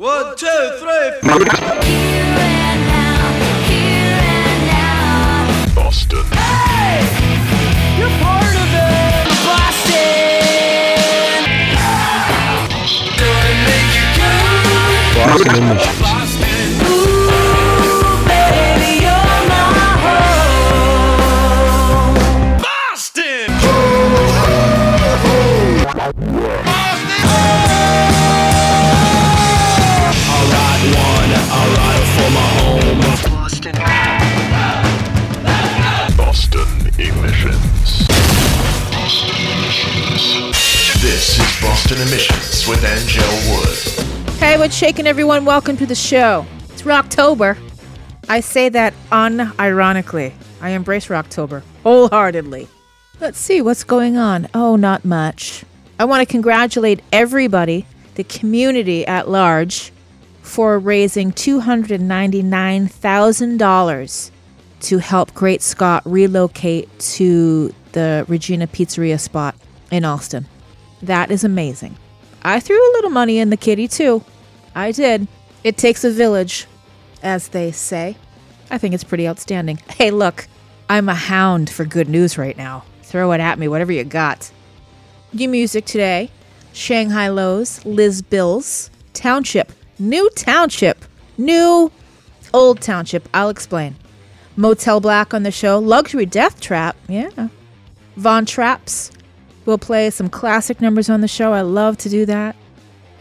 One, two, three. Boston. Boston emissions. Anngelle Wood. Hey, what's shaking, everyone? Welcome to the show. It's Rocktober. I say that unironically. I embrace Rocktober wholeheartedly. Let's see what's going on. Oh, not much. I want to congratulate everybody, the community at large, for raising $299,000 to help Great Scott relocate to the Regina Pizzeria spot in Allston. That is amazing. I threw a little money in the kitty too. I did. It takes a village, as they say. I think it's pretty outstanding. Hey, look, I'm a hound for good news right now. Throw it at me, whatever you got. New music today Shang Hi Los, Liz Bills, Township, New Township, New Old Township. I'll explain. Motel Black on the show, Luxury Deathtrap, yeah. Von Traps. We'll play some classic numbers on the show. I love to do that.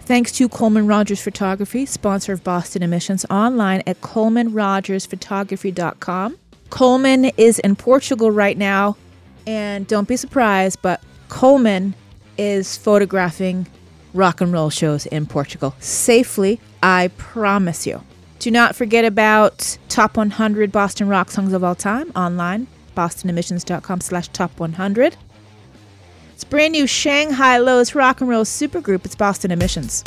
Thanks to Coleman Rogers Photography, sponsor of Boston Emissions, online at colemanrogersphotography.com. Coleman is in Portugal right now, and don't be surprised, but Coleman is photographing rock and roll shows in Portugal safely, I promise you. Do not forget about top 100 Boston rock songs of all time online, bostonemissions.com slash top 100. It's brand new Shang Hi Los rock and roll supergroup. It's Boston Emissions.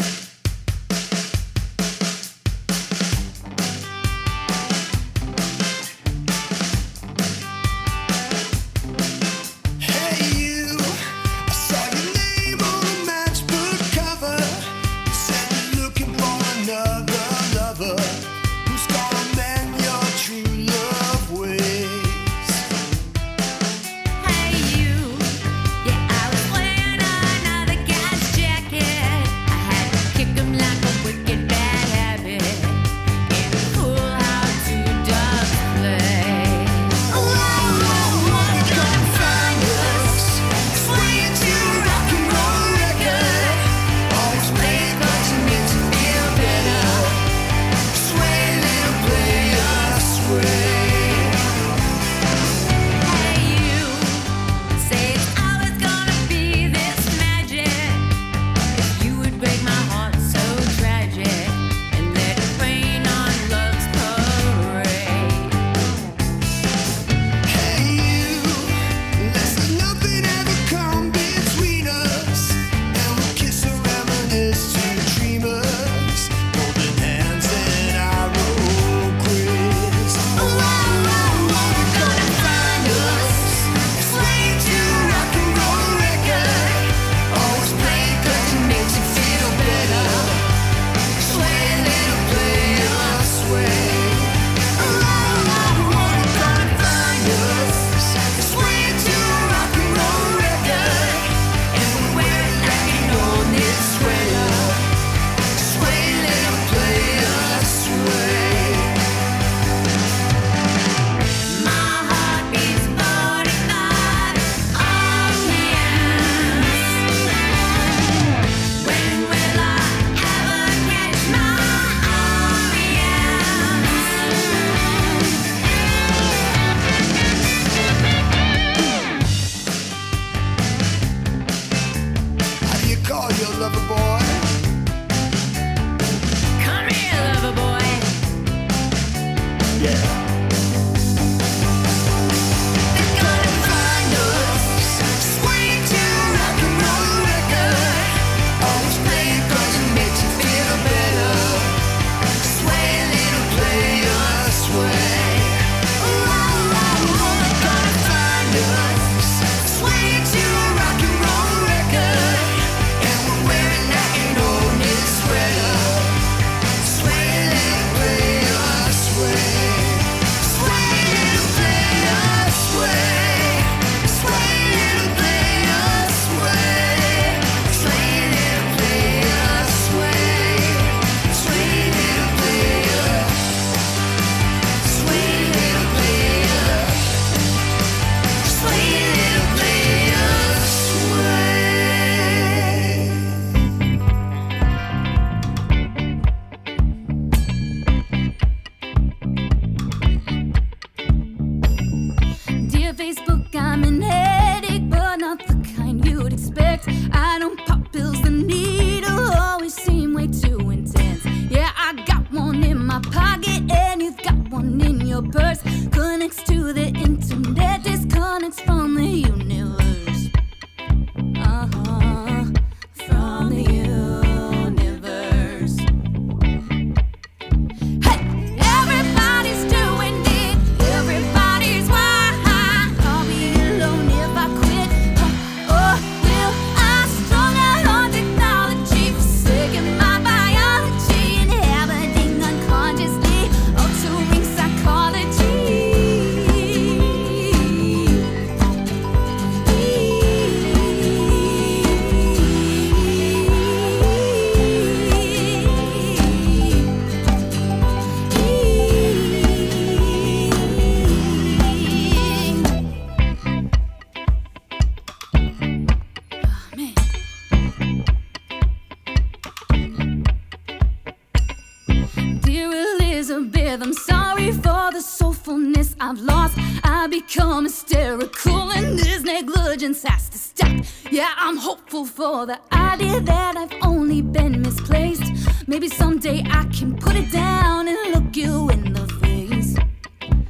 grateful for the idea that I've only been misplaced. Maybe someday I can put it down and look you in the face.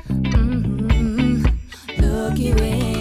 Mm-hmm. Look you in.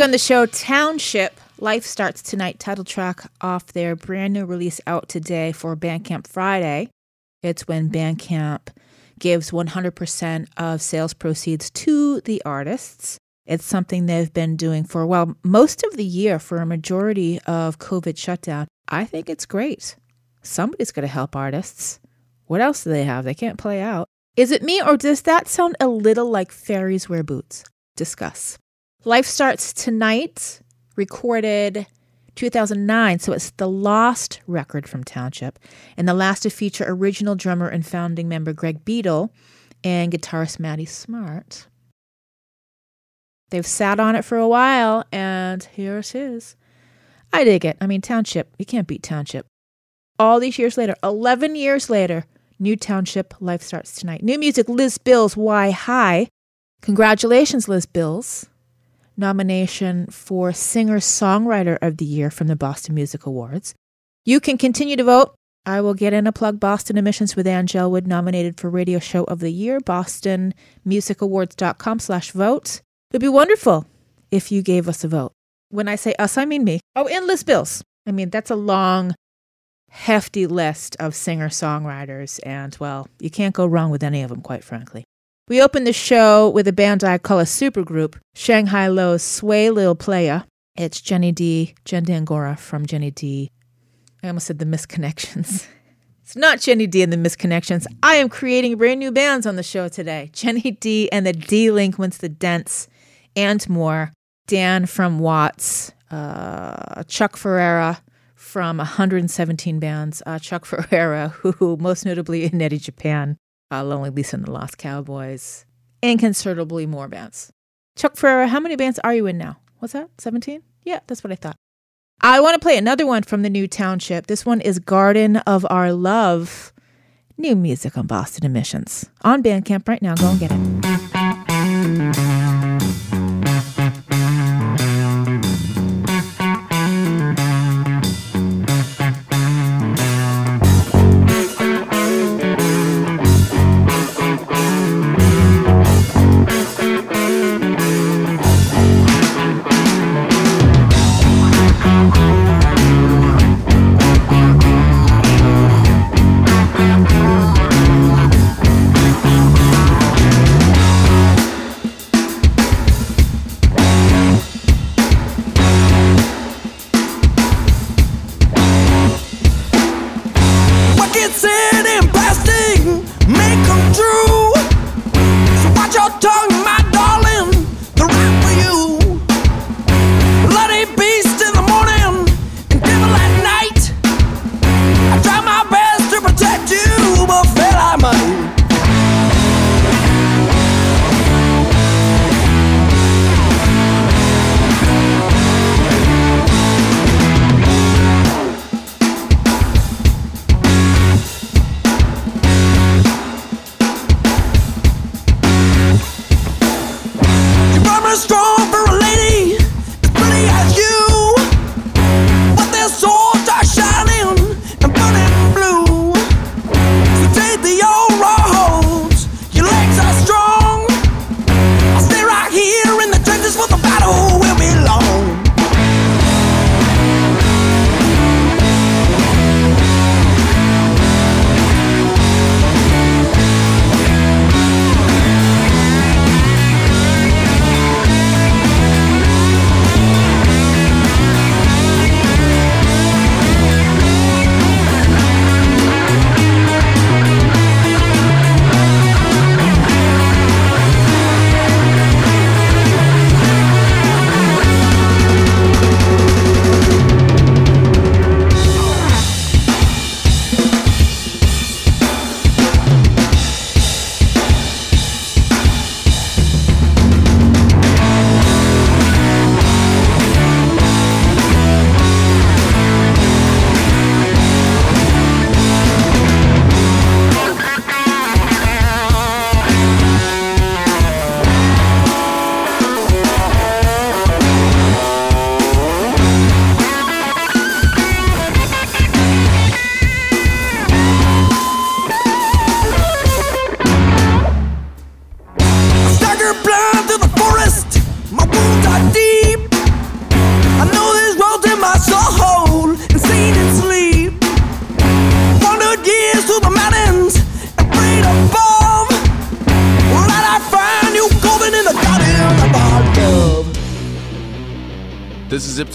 On the show Township. Life starts tonight. Title track off their brand new release out today for Bandcamp Friday. It's when Bandcamp gives 100% of sales proceeds to the artists. It's something they've been doing for, well, most of the year for a majority of COVID shutdown. I think it's great. Somebody's going to help artists. What else do they have? They can't play out. Is it me or does that sound a little like fairies wear boots? Discuss. Life starts tonight, recorded 2009, so it's the lost record from Township, and the last to feature original drummer and founding member Greg Beadle and guitarist Maddie Smart. They've sat on it for a while, and here it is. I dig it. I mean, Township, you can't beat Township. All these years later, 11 years later, new Township life starts tonight. New music, Liz Bills, Why High. Congratulations, Liz Bills. Nomination for Singer Songwriter of the Year from the Boston Music Awards. You can continue to vote. I will get in a plug Boston Emissions with Anngelle Wood nominated for Radio Show of the Year, bostonmusicawards.com slash vote. It would be wonderful if you gave us a vote. When I say us, I mean me. Oh, endless Bills. I mean, that's a long, hefty list of singer songwriters, and well, you can't go wrong with any of them, quite frankly. We opened the show with a band I call a supergroup, Shang Hi Lo's Sway Lil Playa. It's Jenny Dee, Jen D'Angora from Jenny Dee. I almost said the Misconnections. It's not Jenny Dee and the Misconnections. I am creating brand new bands on the show today. Jenny Dee and the D Link, Delinquents, the Dents, and more. Dan from Watts, uh, Chuck Ferreira from 117 bands. Uh, Chuck Ferreira, who most notably in Eddie Japan, uh, Lonely Lisa and the Lost Cowboys, and considerably more bands. Chuck Ferreira, how many bands are you in now? What's that? 17? Yeah, that's what I thought. I want to play another one from the new township. This one is Garden of Our Love. New music on Boston Emissions. On Bandcamp right now. Go and get it.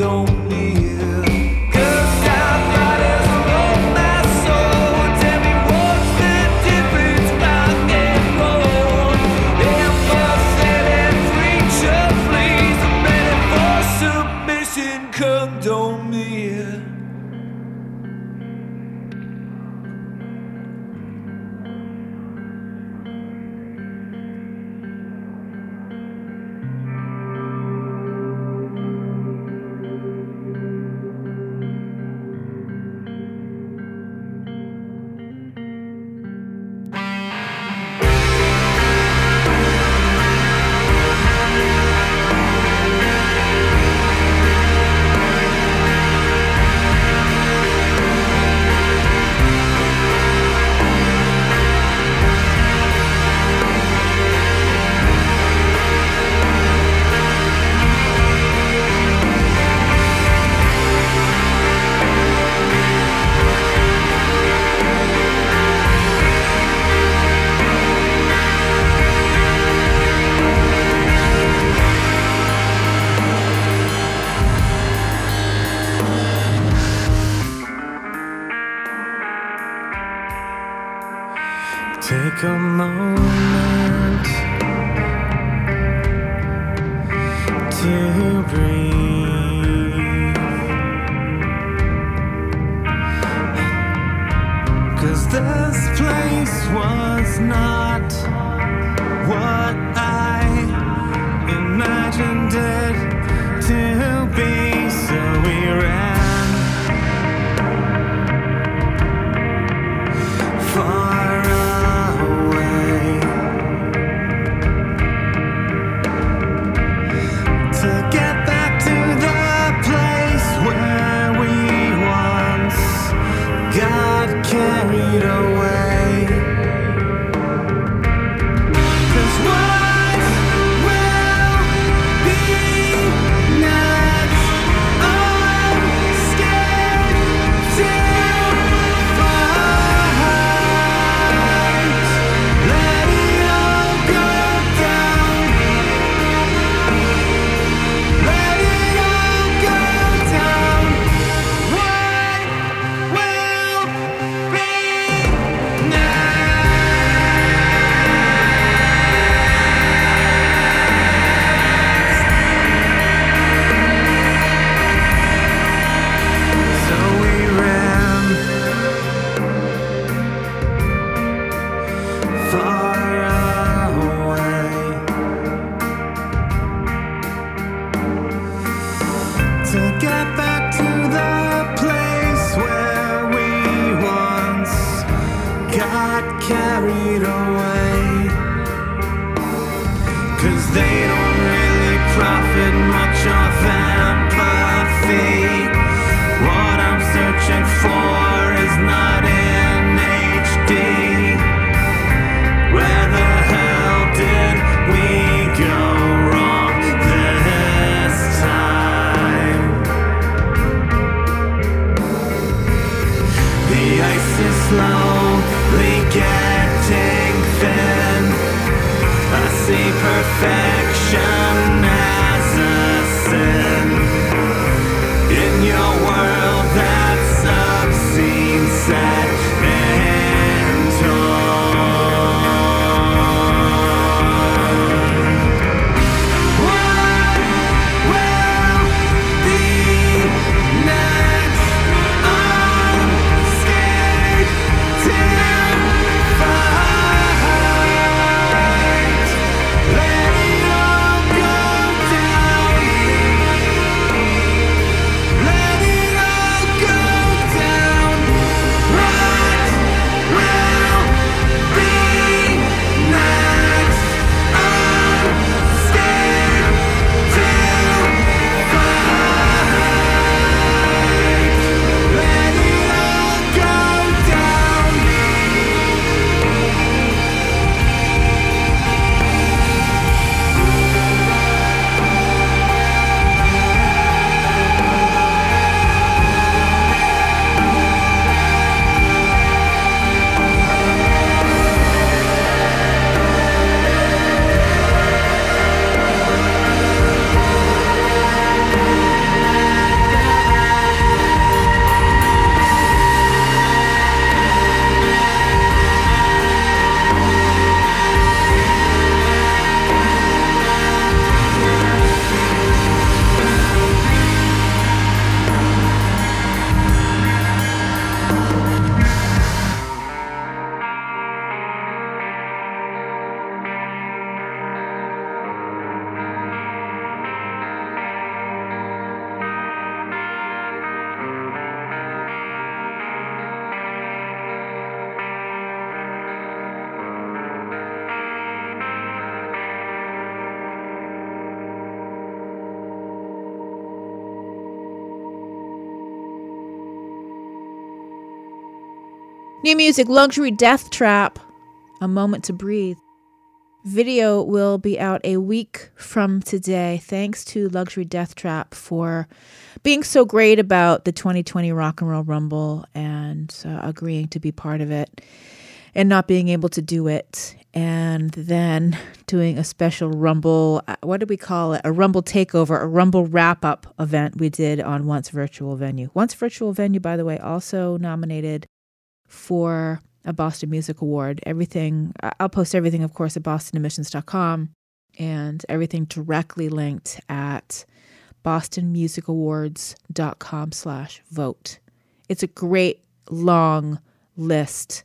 don't New music, Luxury Deathtrap, A Moment to Breathe. Video will be out a week from today. Thanks to Luxury Deathtrap for being so great about the 2020 Rock and Roll Rumble and uh, agreeing to be part of it and not being able to do it. And then doing a special Rumble, uh, what did we call it? A Rumble takeover, a Rumble wrap up event we did on Once Virtual Venue. Once Virtual Venue, by the way, also nominated for a Boston Music Award. Everything, I'll post everything, of course, at bostonemissions.com and everything directly linked at bostonmusicawards.com slash vote. It's a great long list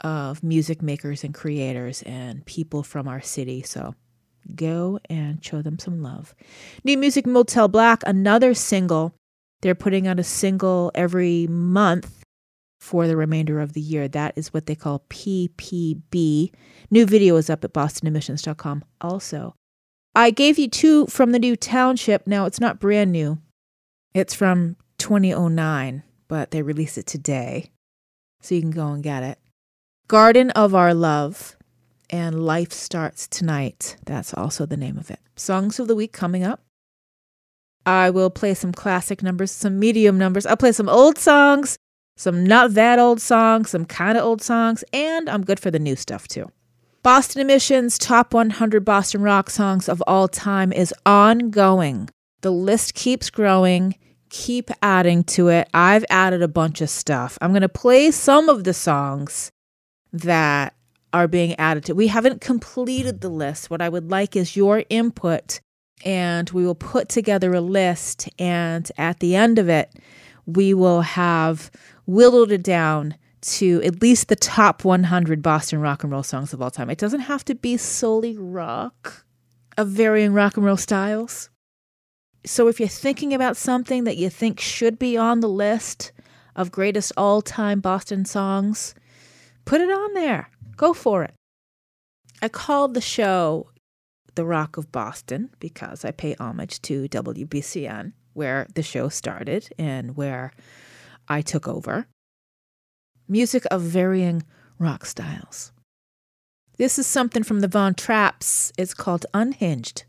of music makers and creators and people from our city. So go and show them some love. New music Motel Black, another single. They're putting out a single every month for the remainder of the year. That is what they call PPB. New video is up at bostonemissions.com also. I gave you two from the new township. Now, it's not brand new, it's from 2009, but they released it today. So you can go and get it. Garden of Our Love and Life Starts Tonight. That's also the name of it. Songs of the week coming up. I will play some classic numbers, some medium numbers. I'll play some old songs, some not that old songs, some kind of old songs, and I'm good for the new stuff too. Boston Emissions Top 100 Boston Rock Songs of All Time is ongoing. The list keeps growing. Keep adding to it. I've added a bunch of stuff. I'm going to play some of the songs that are being added to. We haven't completed the list. What I would like is your input, and we will put together a list. And at the end of it, we will have whittled it down to at least the top 100 Boston rock and roll songs of all time. It doesn't have to be solely rock, of varying rock and roll styles. So if you're thinking about something that you think should be on the list of greatest all time Boston songs, put it on there. Go for it. I called the show The Rock of Boston because I pay homage to WBCN, where the show started and where I took over. Music of varying rock styles. This is something from the Von Traps. It's called Unhinged.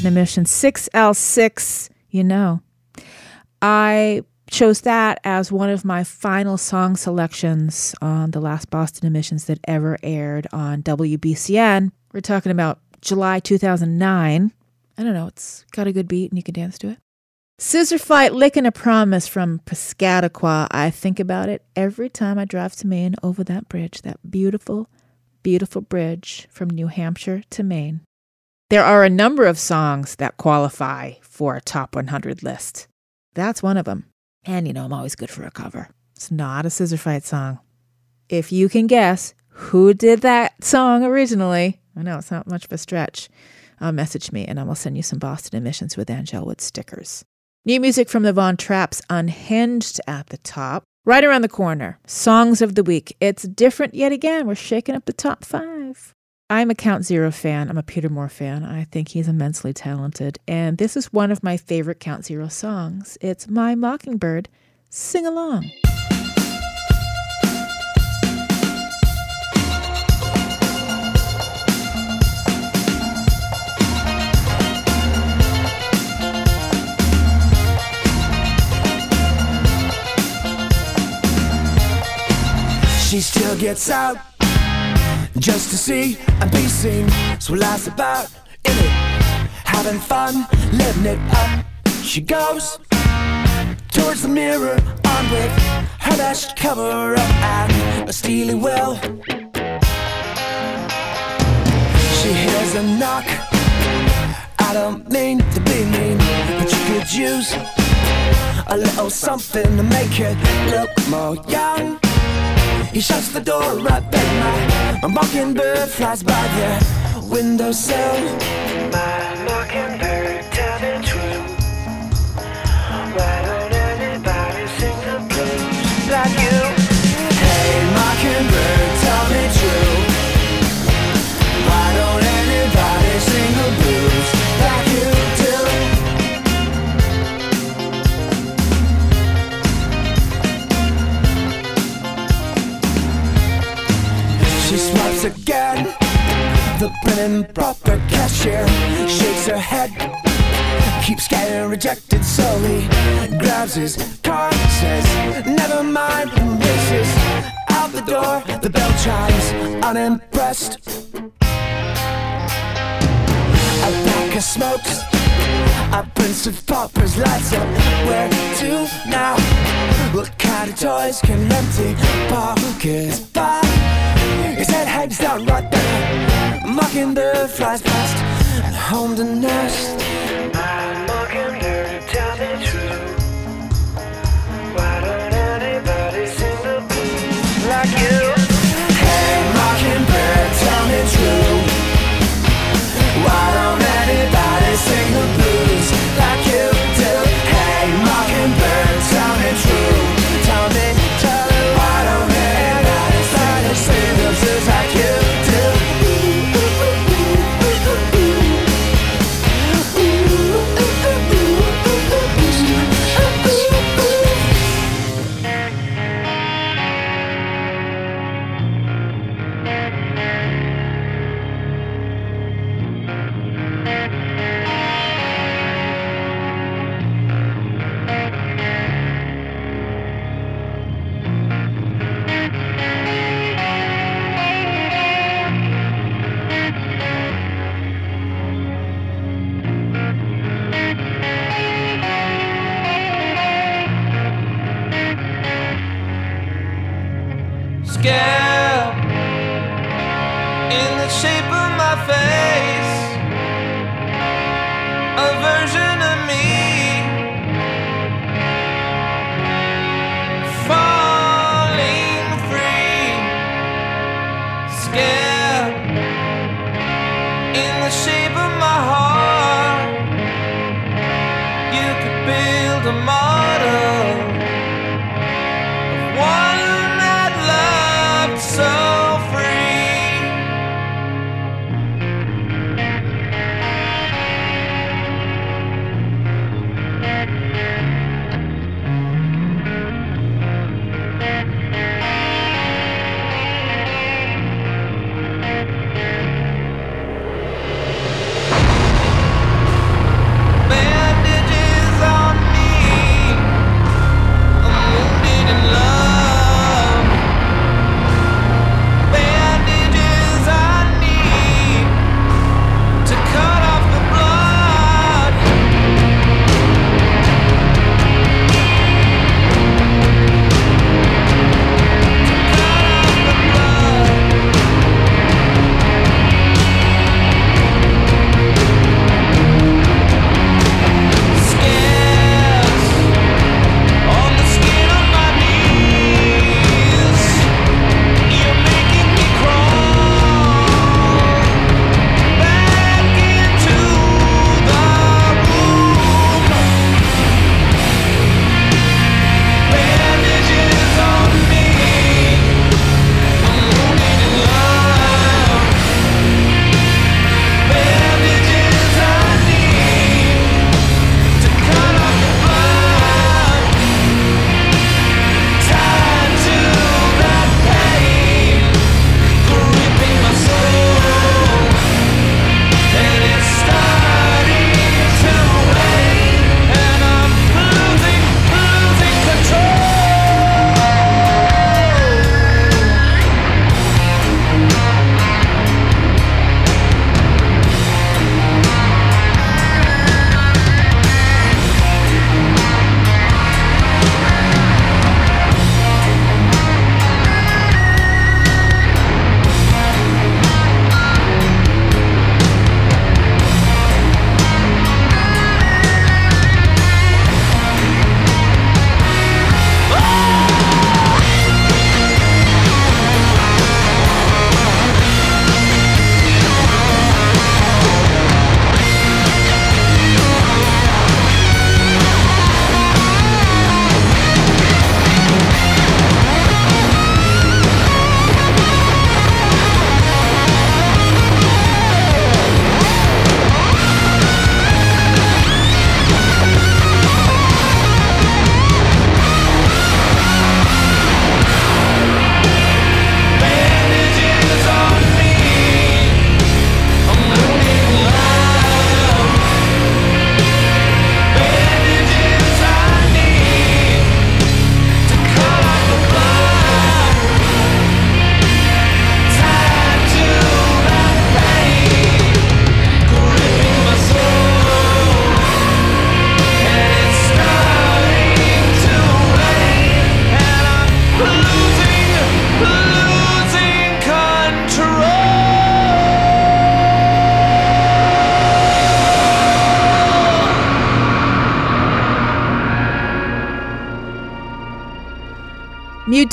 Boston Emission 6L6, you know. I chose that as one of my final song selections on the last Boston Emissions that ever aired on WBCN. We're talking about July 2009. I don't know, it's got a good beat and you can dance to it. Scissorfight Licking a Promise from Piscataqua. I think about it every time I drive to Maine over that bridge, that beautiful, beautiful bridge from New Hampshire to Maine. There are a number of songs that qualify for a top 100 list. That's one of them. And you know, I'm always good for a cover. It's not a Scissorfight song. If you can guess who did that song originally, I know it's not much of a stretch, uh, message me and I will send you some Boston Emissions with Anngelle Wood stickers. New music from the Von Traps, Unhinged at the top. Right around the corner, Songs of the Week. It's different yet again. We're shaking up the top five. I'm a Count Zero fan. I'm a Peter Moore fan. I think he's immensely talented. And this is one of my favorite Count Zero songs. It's My Mockingbird. Sing along. She still gets out just to see and be seen. So life's about in it, having fun, living it up. She goes towards the mirror, on with her best cover up and a steely will. She hears a knock. I don't mean to be mean, but you could use a little something to make it look more young. He shuts the door right back. My, mockingbird flies by the windowsill. My mockingbird telling true. Right head. Keeps getting rejected slowly. Grabs his card, says, Never mind, and races out the door. The bell chimes, unimpressed. A pack of smokes. A prince of paupers lights up. Where to now? What kind of toys can empty pockets buy? His head hangs down right there. mocking the flies past home to nest.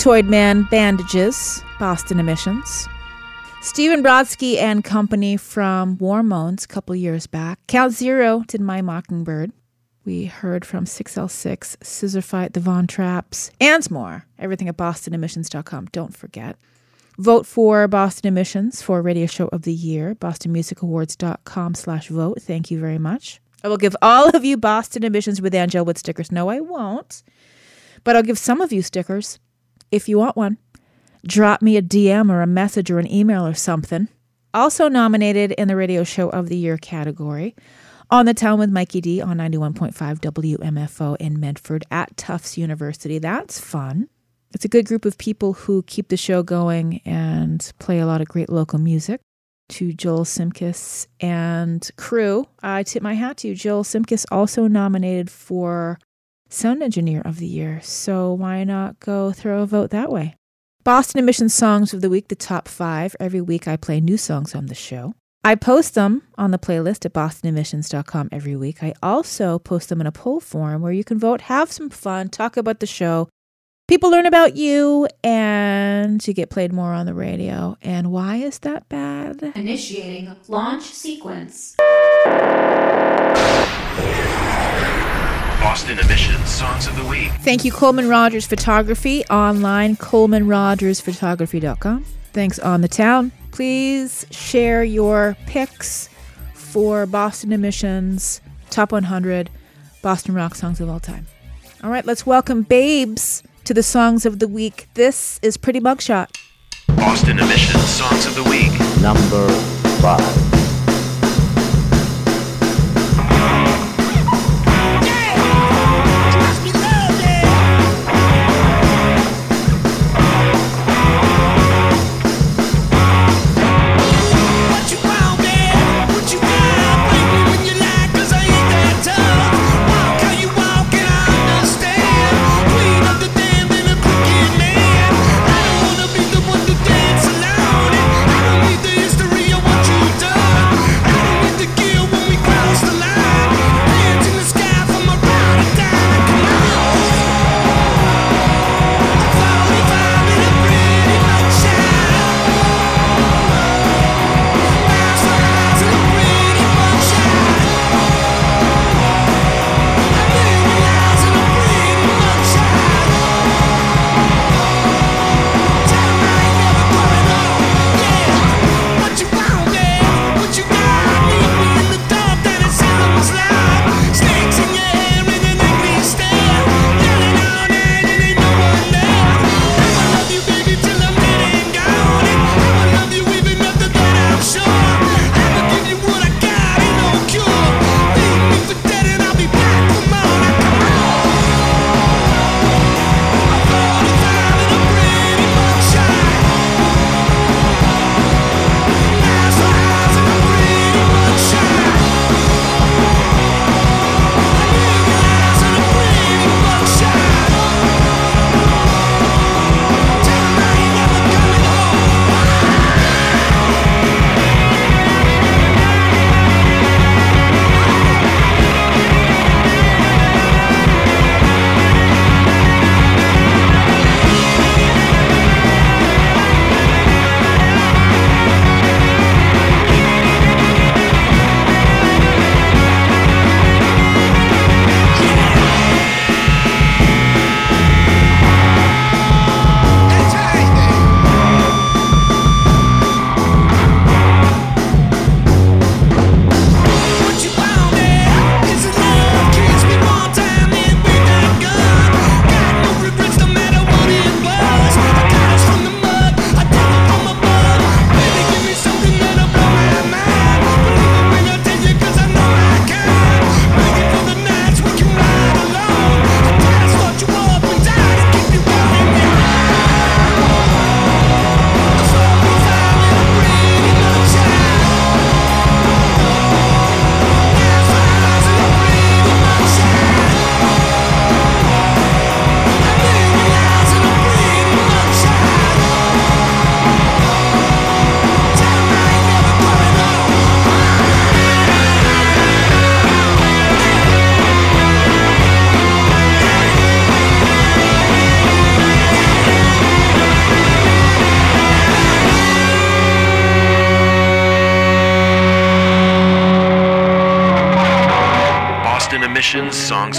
Man Bandages, Boston Emissions. Stephen Brodsky and Company from War Moans a couple years back. Count Zero did My Mockingbird. We heard from 6L6, Scissorfight, The Von Traps, and more. Everything at bostonemissions.com. Don't forget. Vote for Boston Emissions for Radio Show of the Year, bostonmusicawards.com slash vote. Thank you very much. I will give all of you Boston Emissions with Anngelle Wood stickers. No, I won't. But I'll give some of you stickers if you want one. Drop me a DM or a message or an email or something. Also nominated in the Radio Show of the Year category. On the Town with Mikey D on 91.5 WMFO in Medford at Tufts University. That's fun. It's a good group of people who keep the show going and play a lot of great local music. To Joel Simkis and crew, I tip my hat to you. Joel Simkis also nominated for Sound Engineer of the Year, so why not go throw a vote that way? Boston Emissions Songs of the Week, the top five. Every week I play new songs on the show. I post them on the playlist at bostonemissions.com every week. I also post them in a poll form where you can vote, have some fun, talk about the show. People learn about you and you get played more on the radio. And why is that bad? Initiating launch sequence. Boston Emissions Songs of the Week. Thank you, Coleman Rogers Photography online, colemanrogersphotography.com. Thanks, On the Town. Please share your picks for Boston Emissions Top 100 Boston Rock Songs of All Time. All right, let's welcome Baabes to the Songs of the Week. This is Pretty Mugshot. Boston Emissions Songs of the Week. Number five.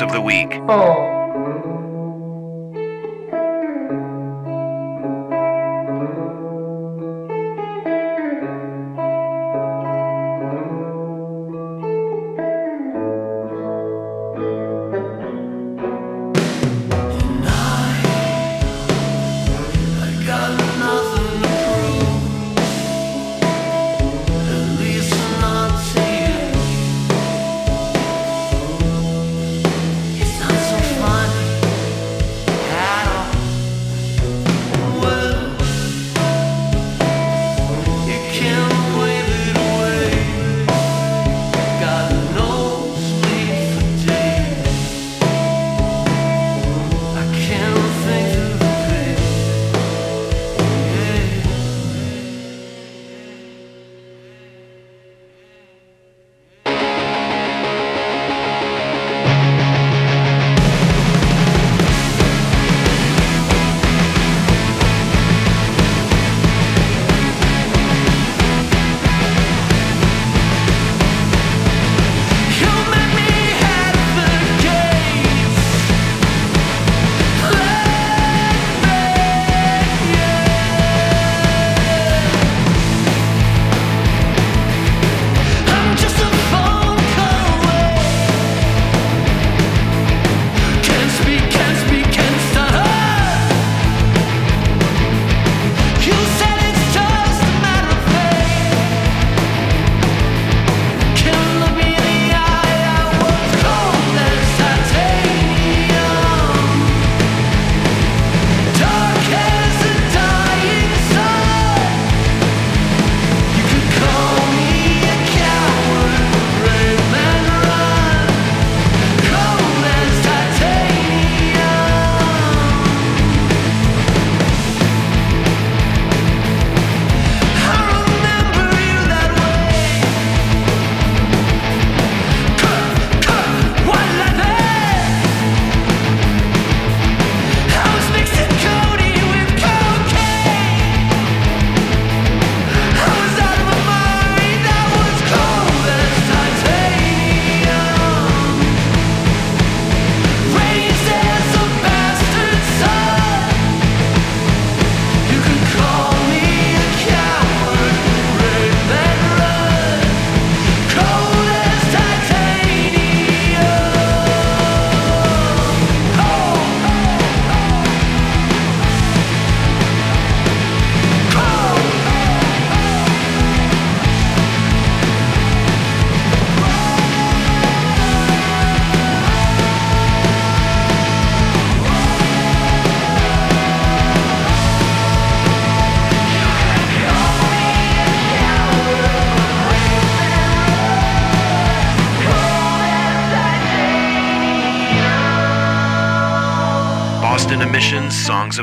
of the week.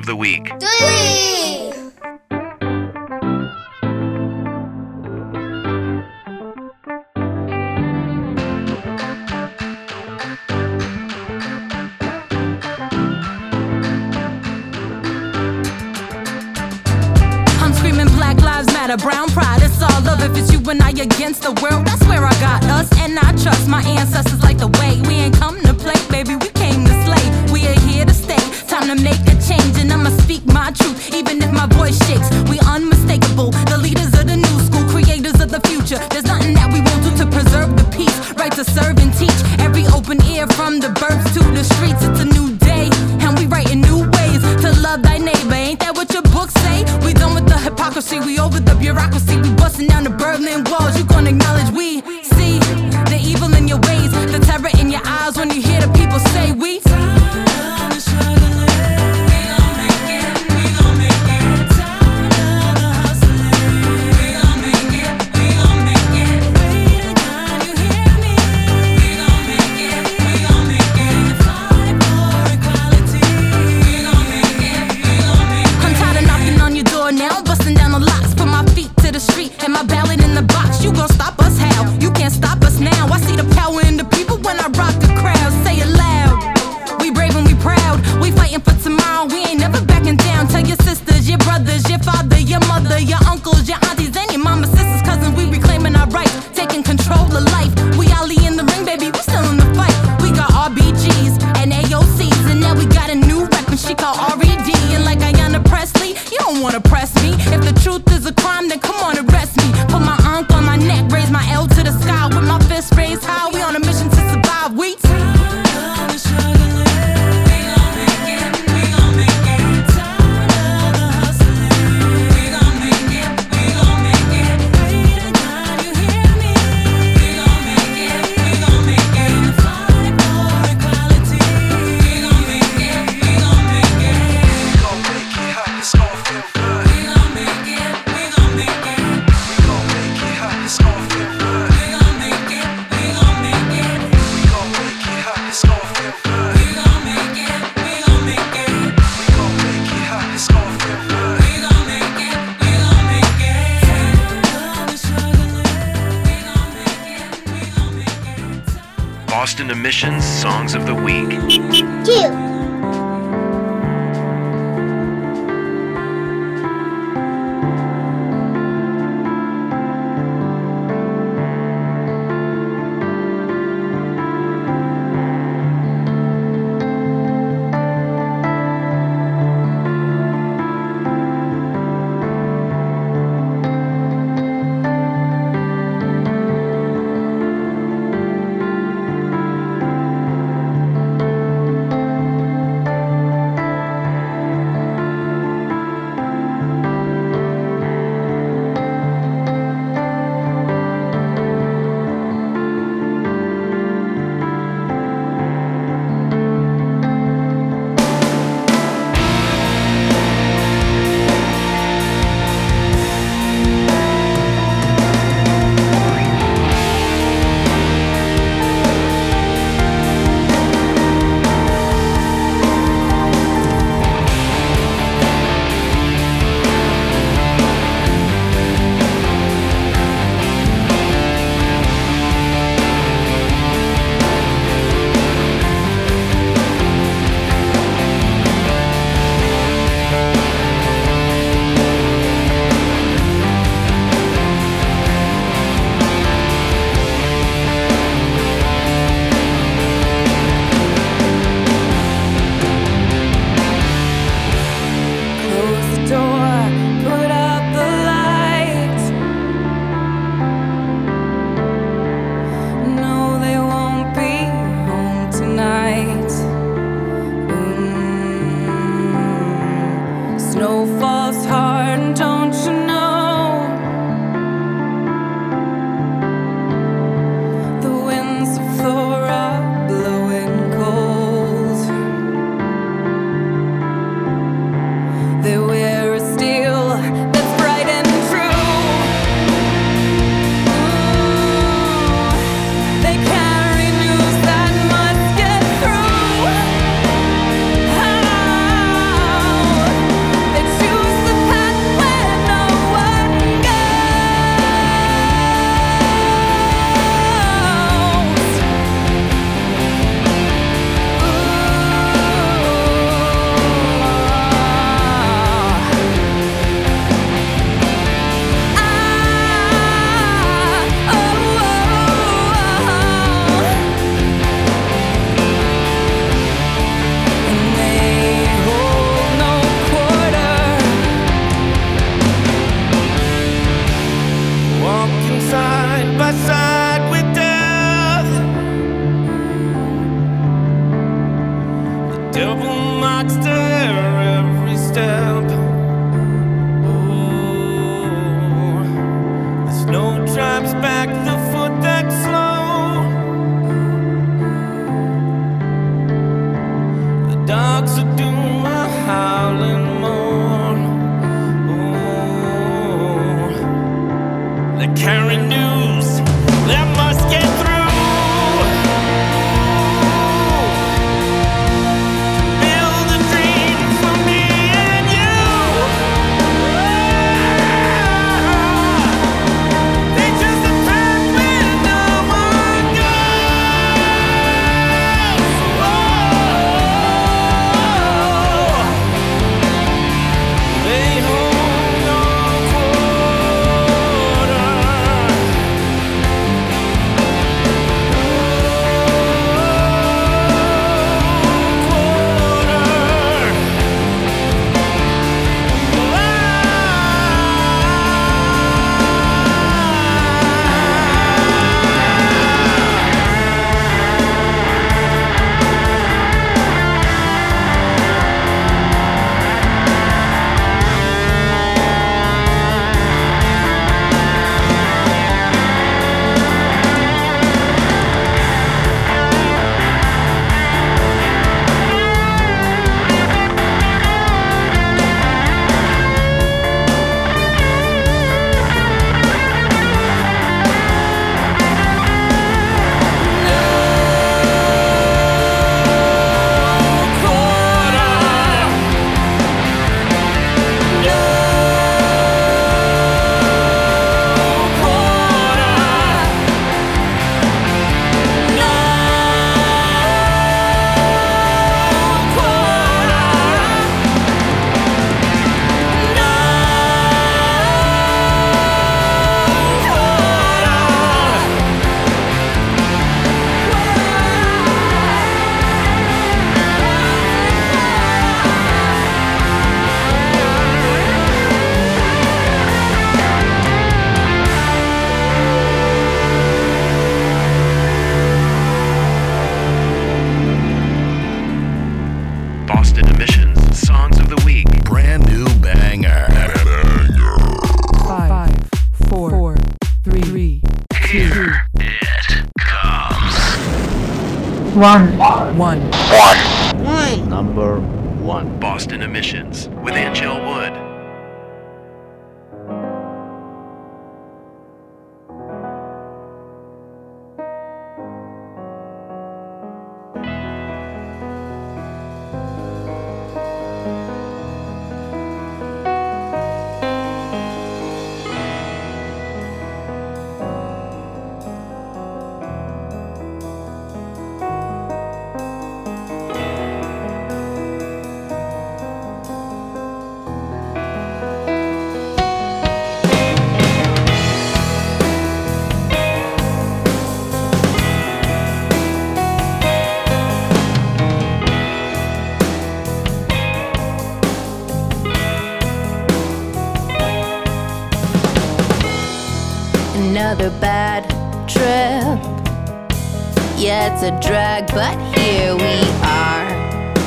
the week. I'm screaming Black Lives Matter, Brown Pride. It's all love if it's you and I against the world One. It's a drag, but here we are.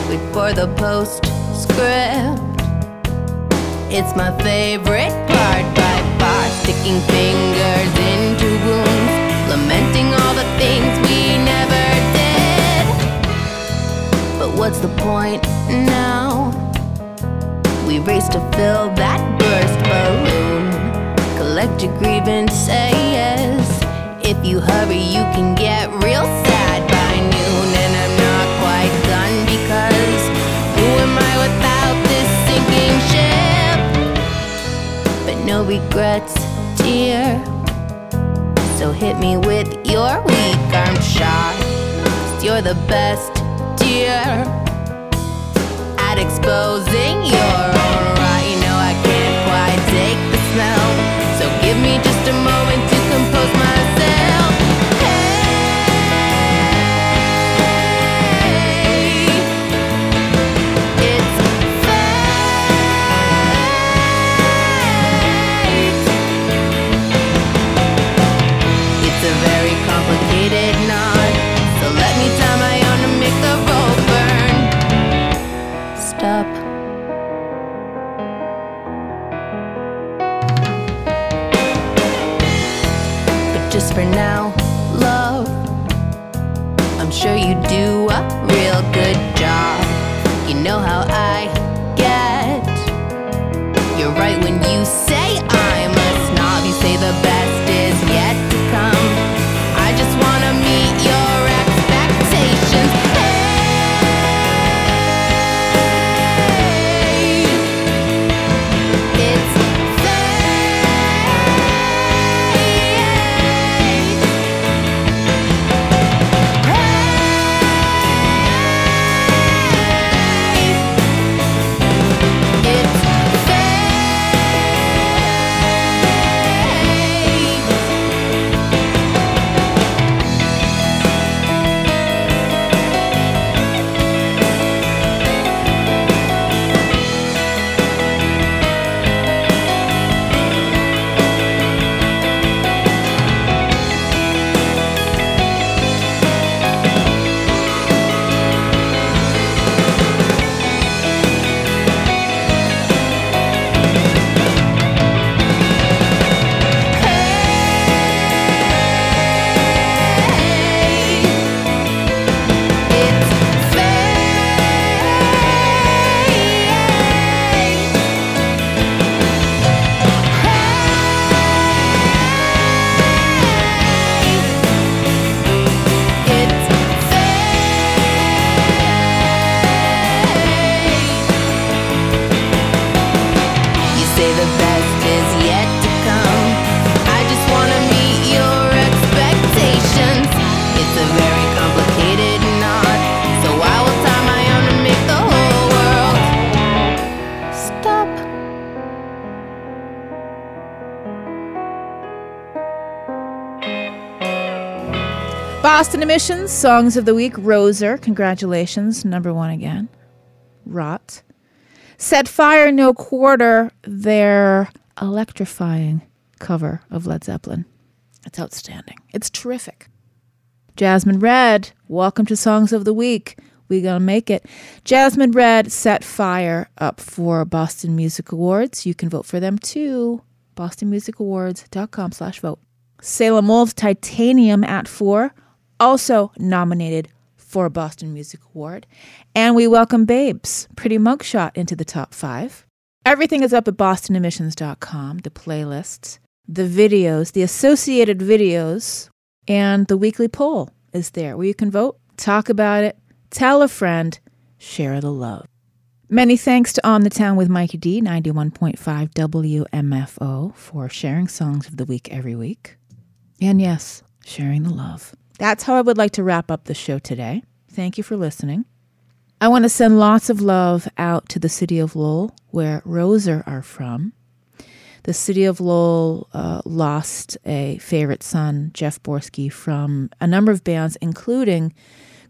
Wait for the postscript. It's my favorite part by far. Sticking fingers into wounds, lamenting all the things we never did. But what's the point now? We race to fill that burst balloon. Collect your grievances. If you hurry, you can get real sad without this sinking ship? But no regrets, dear. So hit me with your weak arm shot. you you're the best, dear at exposing your own rot. You know I can't quite take the smell. So give me just a moment to compose myself. Songs of the Week, RoseR, congratulations, number one again. Rot. Set Fire No Quarter, their electrifying cover of Led Zeppelin. It's outstanding. It's terrific. Jazzmyn RED, welcome to Songs of the Week. We gonna make it. Jazzmyn RED set fire up for Boston Music Awards. You can vote for them too. BostonMusicAwards.com slash vote. Salem Wolves Titanium at four, also nominated for a Boston Music Award. And we welcome Baabes, Pretty Mugshot, into the top five. Everything is up at bostonemissions.com, the playlists, the videos, the associated videos, and the weekly poll is there where you can vote, talk about it, tell a friend, share the love. Many thanks to On the Town with Mikey D, 91.5 WMFO, for sharing songs of the week every week. And yes, sharing the love. That's how I would like to wrap up the show today. Thank you for listening. I want to send lots of love out to the city of Lowell, where RoseR are from. The city of Lowell uh, lost a favorite son, Jeff Borsky, from a number of bands, including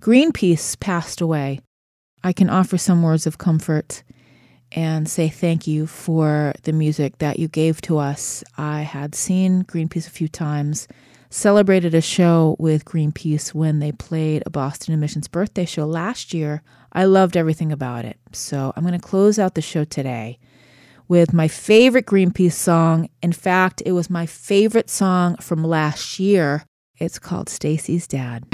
Green Piece passed away. I can offer some words of comfort and say thank you for the music that you gave to us. I had seen Green Piece a few times, celebrated a show with Green Piece when they played a Boston Emissions birthday show last year. I loved everything about it. So I'm going to close out the show today with my favorite Green Piece song. In fact, it was my favorite song from last year. It's called Stacy's Dad.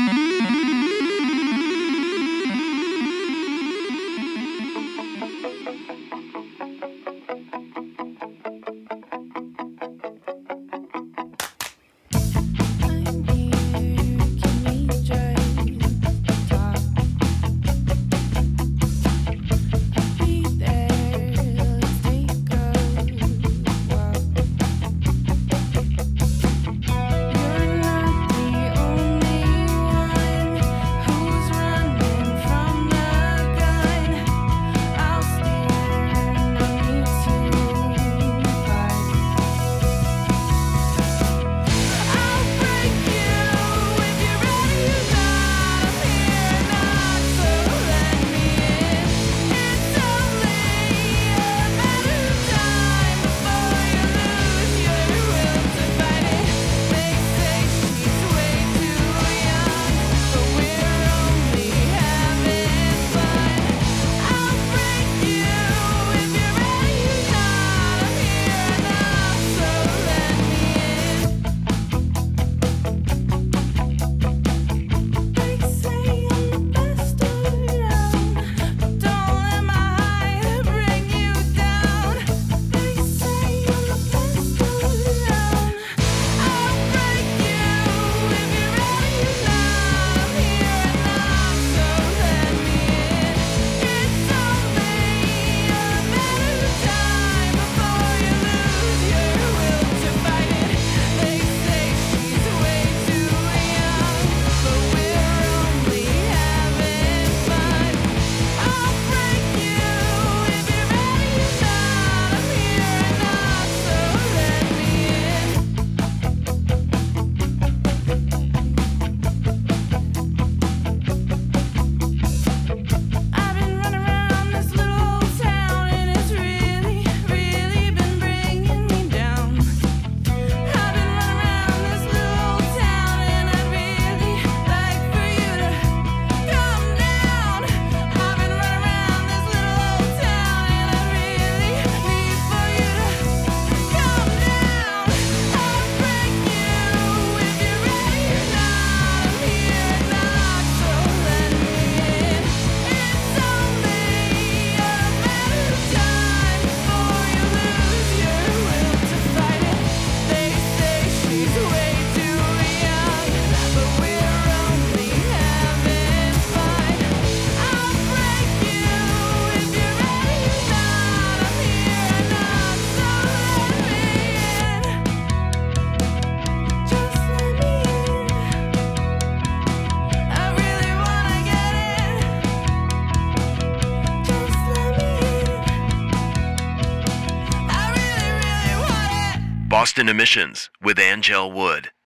Emissions with Anngelle Wood.